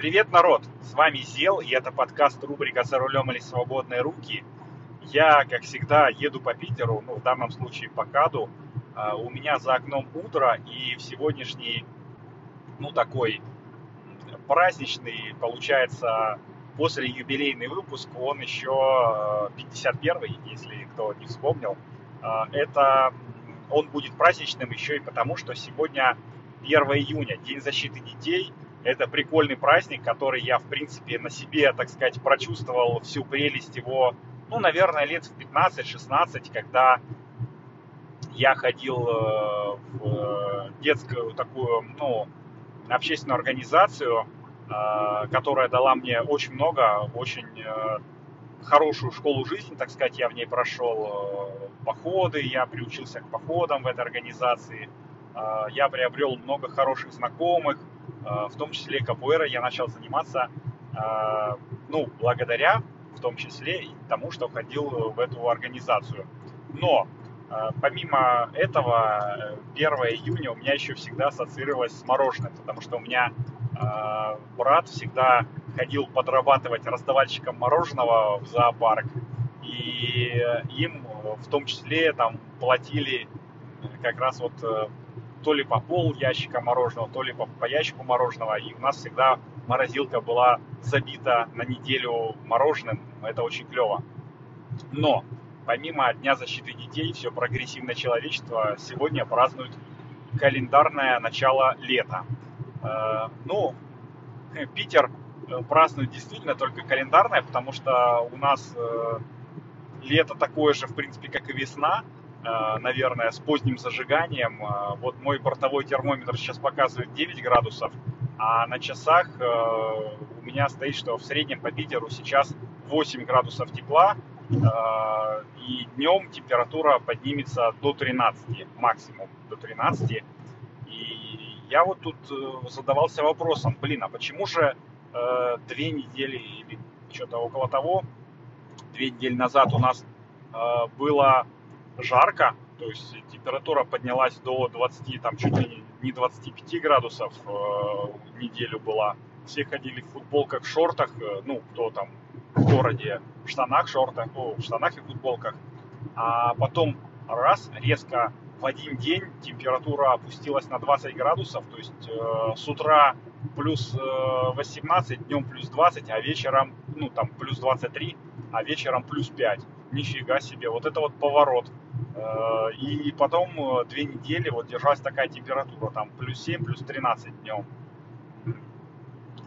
Привет, народ! С вами Зел, и это подкаст рубрика «За рулем или свободные руки». Я, как всегда, еду по Питеру, ну, в данном случае по КАДу. А, у меня за окном утро, и в сегодняшний, ну, такой праздничный, получается, после юбилейный выпуск, он еще 51-й, э, если кто не вспомнил. А, это он будет праздничным еще и потому, что сегодня 1 июня, День защиты детей – это прикольный праздник, который я, в принципе, на себе, так сказать, прочувствовал всю прелесть его, ну, наверное, лет в 15-16, когда я ходил э, в детскую такую, ну, общественную организацию, э, которая дала мне очень много, очень э, хорошую школу жизни, так сказать, я в ней прошел походы, я приучился к походам в этой организации, я приобрел много хороших знакомых, Э, в том числе капуэра я начал заниматься, э, ну, благодаря в том числе тому, что ходил в эту организацию. Но э, помимо этого, 1 июня у меня еще всегда ассоциировалось с мороженым, потому что у меня брат всегда ходил подрабатывать раздавальщиком мороженого в зоопарк, и им в том числе там платили как раз вот то ли по пол ящика мороженого, то ли по, по ящику мороженого. И у нас всегда морозилка была забита на неделю мороженым. Это очень клево. Но помимо Дня защиты детей, все прогрессивное человечество сегодня празднует календарное начало лета. Э, ну, Питер э, празднует действительно только календарное, потому что у нас э, лето такое же, в принципе, как и весна. Э, наверное, с поздним зажиганием. Э, вот мой бортовой термометр сейчас показывает 9 градусов, а на часах э, у меня стоит, что в среднем по Питеру сейчас 8 градусов тепла, и днем температура поднимется до 13, максимум до 13. И я вот тут задавался вопросом, блин, а почему же две недели или что-то около того, две недели назад у нас было жарко, то есть температура поднялась до 20, там чуть ли не 25 градусов э, неделю была. Все ходили в футболках, шортах, э, ну, кто там в городе, в штанах, шортах, ну, в штанах и футболках. А потом раз, резко в один день температура опустилась на 20 градусов, то есть э, с утра плюс э, 18, днем плюс 20, а вечером, ну, там, плюс 23, а вечером плюс 5. Нифига себе, вот это вот поворот. Э, и потом э, две недели вот держалась такая температура, там плюс 7, плюс 13 днем.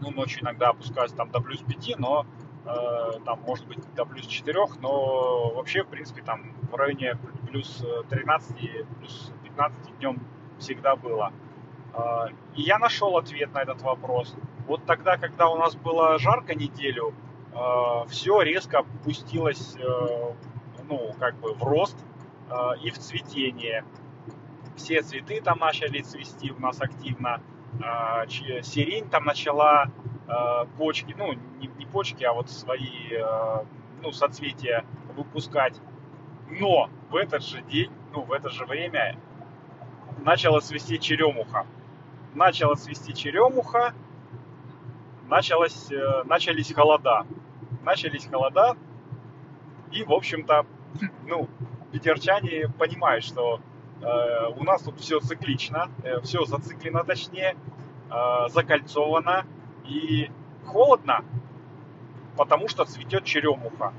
Ну, ночью иногда опускаюсь там до плюс 5, но э, там может быть до плюс 4, но вообще, в принципе, там в районе плюс 13, плюс 15 днем всегда было. И я нашел ответ на этот вопрос. Вот тогда, когда у нас было жарко неделю, все резко опустилось, ну, как бы в рост, и в цветение. Все цветы там начали цвести у нас активно. Э, сирень там начала э, почки, ну, не, не почки, а вот свои, ну, соцветия выпускать. Но в этот же день, ну, в это же время начала цвести черемуха. Начала цвести черемуха, началось, начались холода. Начались холода, и, в общем-то, ну, питерчане понимают, что э, у нас тут все циклично, э, все зациклено точнее, э, закольцовано и холодно, потому что цветет черемуха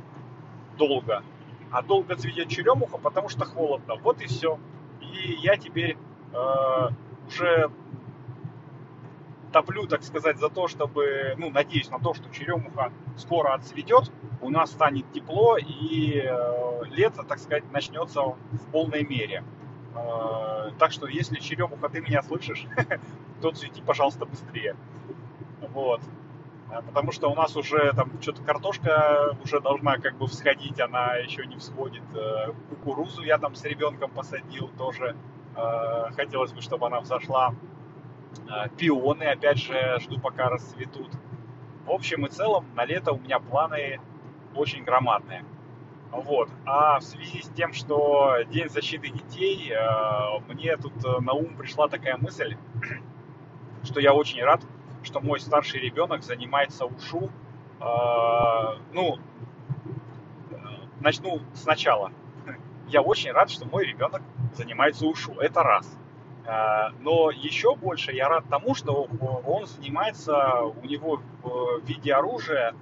долго. А долго цветет черемуха, потому что холодно. Вот и все. И я теперь э, уже топлю, так сказать, за то, чтобы, ну, надеюсь на то, что черемуха скоро отцветет, у нас станет тепло и э, лето, так сказать, начнется в полной мере. Э, так что, если черемуха ты меня слышишь, то цвети, пожалуйста, быстрее. Вот. Э, потому что у нас уже там что-то картошка уже должна как бы всходить, она еще не всходит. Э, кукурузу я там с ребенком посадил тоже. Э, хотелось бы, чтобы она взошла. Э, пионы, опять же, жду пока расцветут. В общем и целом, на лето у меня планы очень громадные. Вот. А в связи с тем, что День защиты детей, э, мне тут на ум пришла такая мысль, что я очень рад, что мой старший ребенок занимается ушу. Э, ну, начну сначала. Я очень рад, что мой ребенок занимается ушу. Это раз. Но еще больше я рад тому, что он занимается, у него в виде оружия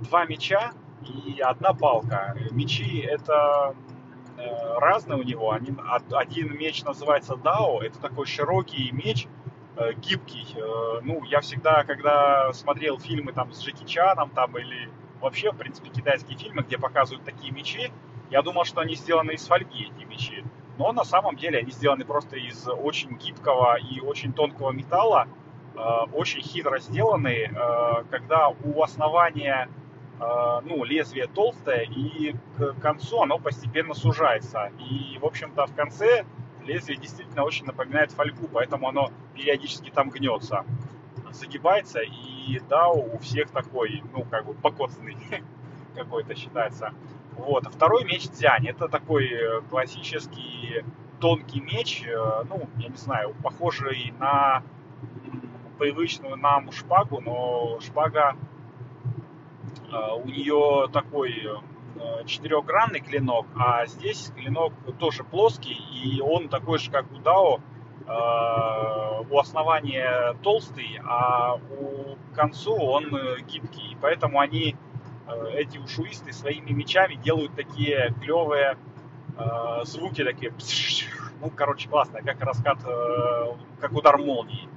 два меча и одна палка. Мечи это Э, разные у него. Один меч называется Дао, это такой широкий меч, э, гибкий. Э, ну, я всегда, когда смотрел фильмы там с Джеки Чаном там или вообще, в принципе, китайские фильмы, где показывают такие мечи, я думал, что они сделаны из фольги, эти мечи. Но на самом деле они сделаны просто из очень гибкого и очень тонкого металла, очень хитро сделаны, когда у основания Э, ну, лезвие толстое, и к концу оно постепенно сужается. И, в общем-то, в конце лезвие действительно очень напоминает фольгу, поэтому оно периодически там гнется, загибается, и да, у всех такой, ну, как бы покоцанный какой-то считается. Вот. А второй меч Дзянь, это такой э, классический тонкий меч, э, ну, я не знаю, похожий на привычную нам шпагу, но шпага а, у нее такой э, четырехгранный клинок, а здесь клинок тоже плоский, и он такой же, как у Дао, у основания толстый, а у концу он э, гибкий. Поэтому они, э, эти ушуисты, своими мечами делают такие клевые звуки, такие, ну, короче, классно, как раскат, как удар молнии.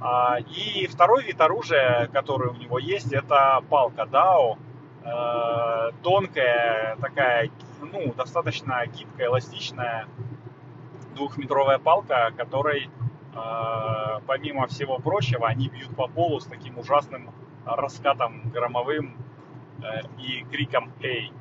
А, и второй вид оружия, который у него есть, это палка Дао. Э, тонкая, такая, ну, достаточно гибкая, эластичная двухметровая палка, которой, э, помимо всего прочего, они бьют по полу с таким ужасным раскатом громовым э, и криком «Эй!».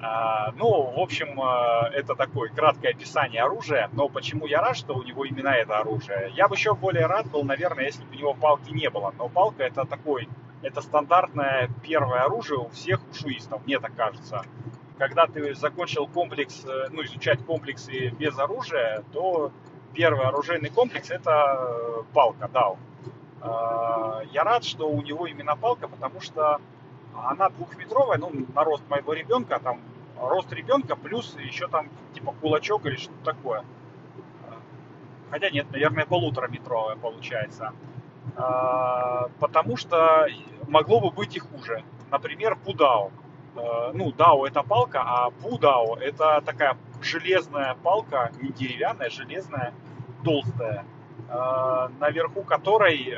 А, ну, в общем, а, это такое краткое описание оружия, но почему я рад, что у него именно это оружие? Я бы еще более рад был, наверное, если бы у него палки не было, но палка это такой, это стандартное первое оружие у всех ушуистов, мне так кажется. Когда ты закончил комплекс, э, ну, изучать комплексы без оружия, то первый оружейный комплекс это э, палка, да. Я рад, что у него именно палка, потому что она двухметровая, ну, на рост моего ребенка, там, рост ребенка плюс еще там, типа, кулачок или что-то такое. Хотя нет, наверное, полутораметровая получается. А, потому что могло бы быть и хуже. Например, Пудао. А, ну, Дао это палка, а Пудао это такая железная палка, не деревянная, железная, толстая, а, наверху которой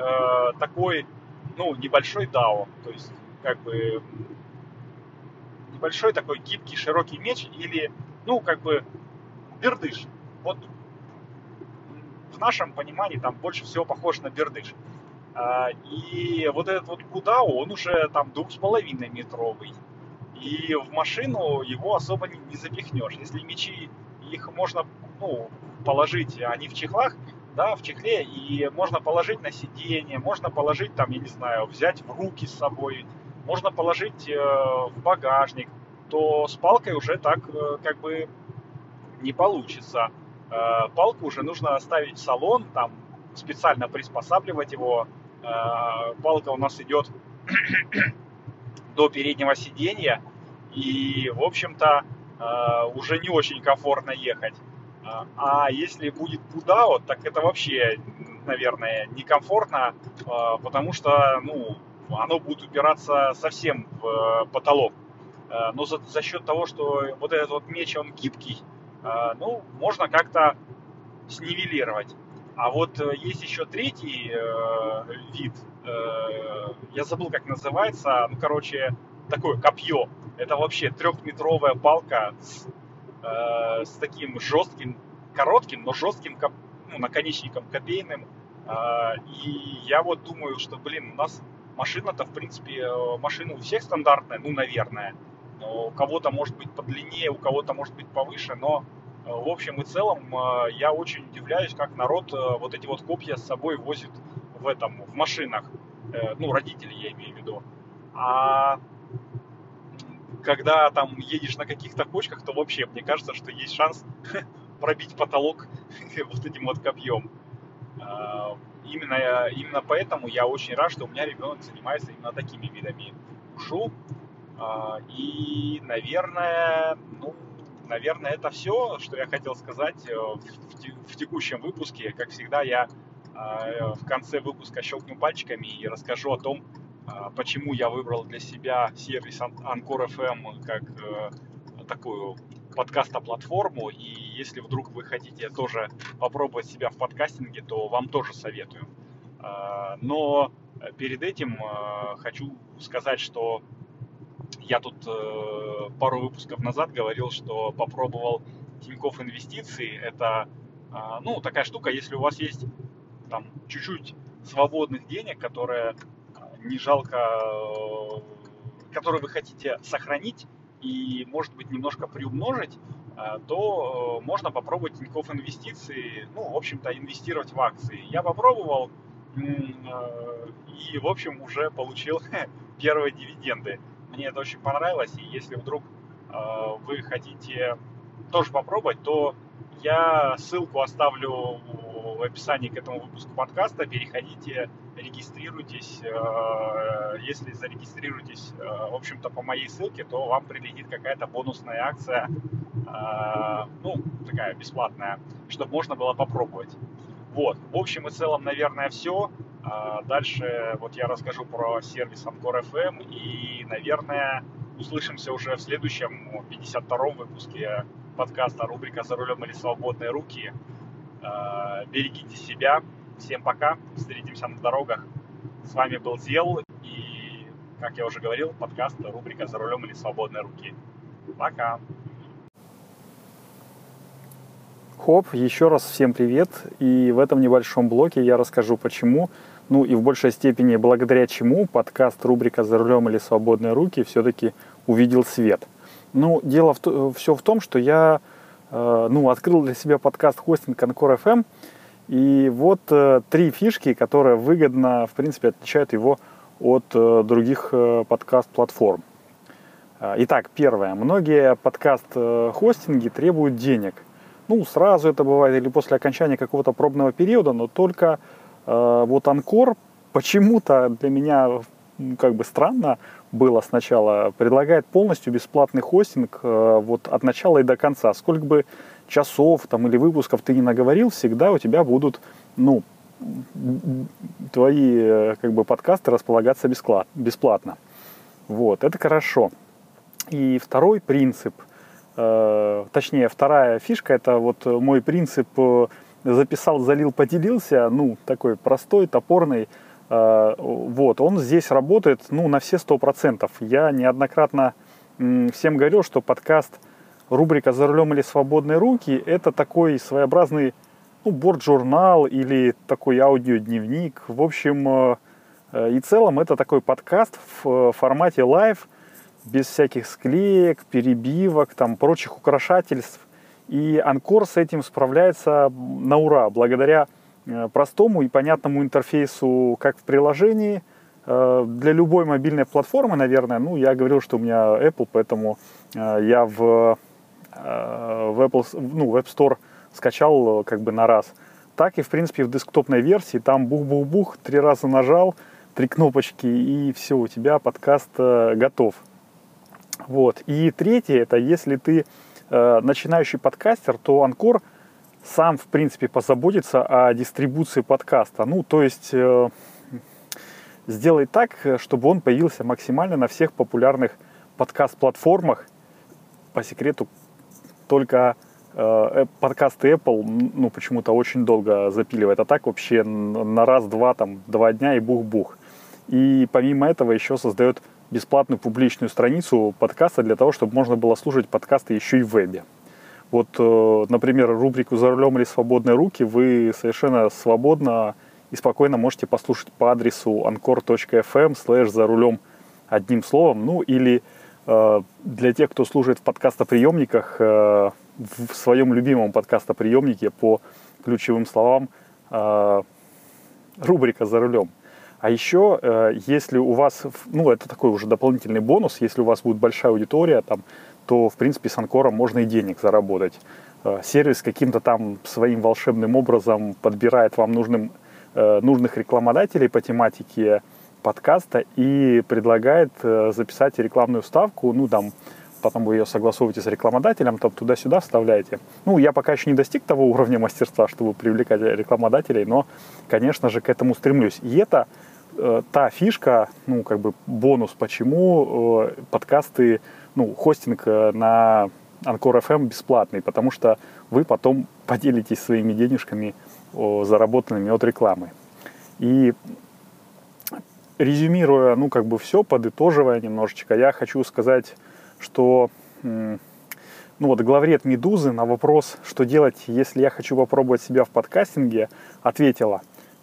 такой, ну, небольшой Дао. То есть как бы небольшой такой гибкий, широкий меч или, ну, как бы бердыш. Вот в нашем понимании там больше всего похож на бердыш. А, и вот этот вот Кудао, он уже там двух с половиной метровый. И в машину его особо не, не запихнешь. Если мечи, их можно ну, положить, они в чехлах, да, в чехле, и можно положить на сиденье, можно положить там, я не знаю, взять в руки с собой, можно положить э, в багажник, то с палкой уже так э, как бы не получится. Э, палку уже нужно оставить в салон, там специально приспосабливать его. Палка у нас идет до переднего сиденья, и, в общем-то, уже не очень комфортно ехать. А если будет Будао, так это вообще, наверное, некомфортно, потому что, ну, оно будет упираться совсем в э, потолок. Э, но за, за счет того, что вот этот вот меч, он гибкий, э, ну, можно как-то снивелировать. А вот есть еще третий э, вид, э, я забыл, как называется, ну, короче, такое копье. Это вообще трехметровая палка с, э, с таким жестким, коротким, но жестким коп, ну, наконечником копейным. Э, и я вот думаю, что, блин, у нас машина-то, в принципе, э, машина у всех стандартная, ну, наверное. У кого-то может быть подлиннее, у кого-то может быть повыше, но э, в общем и целом э, я очень удивляюсь, как народ вот эти вот копья с собой возит в этом, в машинах. Ну, родители я имею в виду. А когда там едешь на каких-то кочках, то вообще, мне кажется, что есть шанс пробить потолок вот этим вот копьем. Именно, именно поэтому я очень рад, что у меня ребенок занимается именно такими видами ушу. А, и, наверное, ну, наверное, это все, что я хотел сказать э, в текущем выпуске. Как всегда, я а, в конце выпуска щелкну пальчиками и расскажу о том, а, почему я выбрал для себя сервис Anchor FM как э, такую подкаста-платформу. И если вдруг вы хотите тоже попробовать себя в подкастинге, то вам тоже советую. Но перед этим хочу сказать, что я тут э, пару выпусков назад говорил, что попробовал Тинькофф инвестиции. Это э, ну, такая штука, если у вас есть там чуть-чуть свободных денег, которые не жалко, э, которые вы хотите сохранить и, может быть, немножко приумножить, э, то можно попробовать Тинькофф инвестиции, ну, в общем-то, инвестировать в акции. Я попробовал и, в общем, уже получил первые дивиденды. Мне это очень понравилось, и если вдруг э, вы хотите тоже попробовать, то я ссылку оставлю в описании к этому выпуску подкаста. Переходите, регистрируйтесь. Э, если зарегистрируетесь, э, в общем-то, по моей ссылке, то вам прилетит какая-то бонусная акция, э, ну, такая бесплатная, чтобы можно было попробовать. Вот, в общем и целом, наверное, все. Дальше вот я расскажу про сервис Анкор FM и, наверное, услышимся уже в следующем 52-м выпуске подкаста рубрика «За рулем или свободные руки». Берегите себя. Всем пока. Встретимся на дорогах. С вами был Зел и, как я уже говорил, подкаст рубрика «За рулем или свободные руки». Пока. Хоп, еще раз всем привет. И в этом небольшом блоке я расскажу, почему ну и в большей степени благодаря чему подкаст рубрика «За рулем или свободные руки» все-таки увидел свет. Ну, дело в, все в том, что я э, ну, открыл для себя подкаст хостинг Анкор FM, и вот э, три фишки, которые выгодно, в принципе, отличают его от э, других э, подкаст-платформ. Итак, первое. Многие подкаст-хостинги требуют денег. Ну, сразу это бывает или после окончания какого-то пробного периода, но только Э, вот Анкор почему-то для меня как бы странно было сначала, предлагает полностью бесплатный хостинг э, вот от начала и до конца. Сколько бы часов там или выпусков ты не наговорил, всегда у тебя будут, ну, твои э, как бы подкасты располагаться бесплатно. Вот, это хорошо. И второй принцип, э, точнее, вторая фишка, это вот мой принцип записал, залил, поделился, ну, такой простой, топорный, э, вот, он здесь работает, ну, на все сто процентов. Я неоднократно всем говорил, что подкаст рубрика «За рулем или свободные руки» — это такой своеобразный, ну, борт-журнал или такой аудиодневник. В общем, э, э, и целом это такой подкаст в формате live, без всяких склеек, перебивок, там, прочих украшательств. И Anchor с этим справляется на ура, благодаря э, простому и понятному интерфейсу как в приложении, э, для любой мобильной платформы, наверное, ну, я говорил, что у меня Apple, поэтому э, я в, в, Apple, ну, в App Store скачал как бы на раз. Так и, в принципе, в десктопной версии, там бух-бух-бух, три раза нажал, три кнопочки, и все, у тебя подкаст готов. Вот. И третье, это если ты Э, начинающий подкастер, то Анкор сам, в принципе, позаботится о дистрибуции подкаста. Ну, то есть э, сделать так, чтобы он появился максимально на всех популярных подкаст-платформах. По секрету, только э, подкасты Apple, ну, почему-то очень долго запиливает. А так вообще на раз-два, там, два дня и бух-бух. И помимо этого еще создает бесплатную публичную страницу подкаста для того, чтобы можно было слушать подкасты еще и в вебе. Вот, э, например, рубрику «За рулем или свободные руки» вы совершенно свободно и спокойно можете послушать по адресу anchor.fm slash «За рулем» одним словом. Ну, или э, для тех, кто слушает в подкастоприемниках, э, в своем любимом подкастоприемнике по ключевым словам рубрика «За рулем». А еще, э, если у вас, ну, это такой уже дополнительный бонус, если у вас будет большая аудитория, там, то, в принципе, с Анкором можно и денег заработать. Э, сервис каким-то там своим волшебным образом подбирает вам нужным, э, нужных рекламодателей по тематике подкаста и предлагает э, записать рекламную ставку, ну, там, потом вы ее согласовываете с рекламодателем, там туда-сюда вставляете. Ну, я пока еще не достиг того уровня мастерства, чтобы привлекать рекламодателей, но, конечно же, к этому стремлюсь. И это э, та фишка, ну, как бы бонус, почему э, подкасты, ну, хостинг э, на Анкор FM бесплатный, потому что вы потом поделитесь своими денежками, о, заработанными от рекламы. И резюмируя, ну, как бы все, подытоживая немножечко, я хочу сказать, что, ну, вот главред «Медузы» на вопрос, что делать, если я хочу попробовать себя в подкастинге, ответила,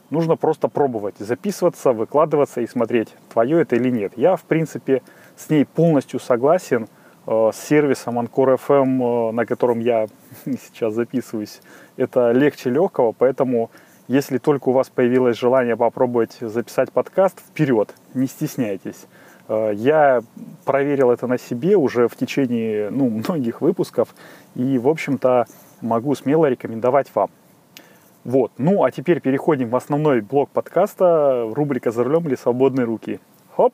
нужно просто пробовать, записываться, выкладываться и смотреть, твое это или нет. Я, в принципе, с ней полностью согласен, э, с сервисом Anchor FM, э, на котором я сейчас записываюсь, это легче легкого, поэтому если только у вас появилось желание попробовать записать подкаст, вперед, не стесняйтесь. Э, я проверил это на себе уже в течение ну, многих выпусков и, в общем-то, могу смело рекомендовать вам. Вот. Ну, а теперь переходим в основной блок подкаста, рубрика «За рулем или свободные руки». Хоп!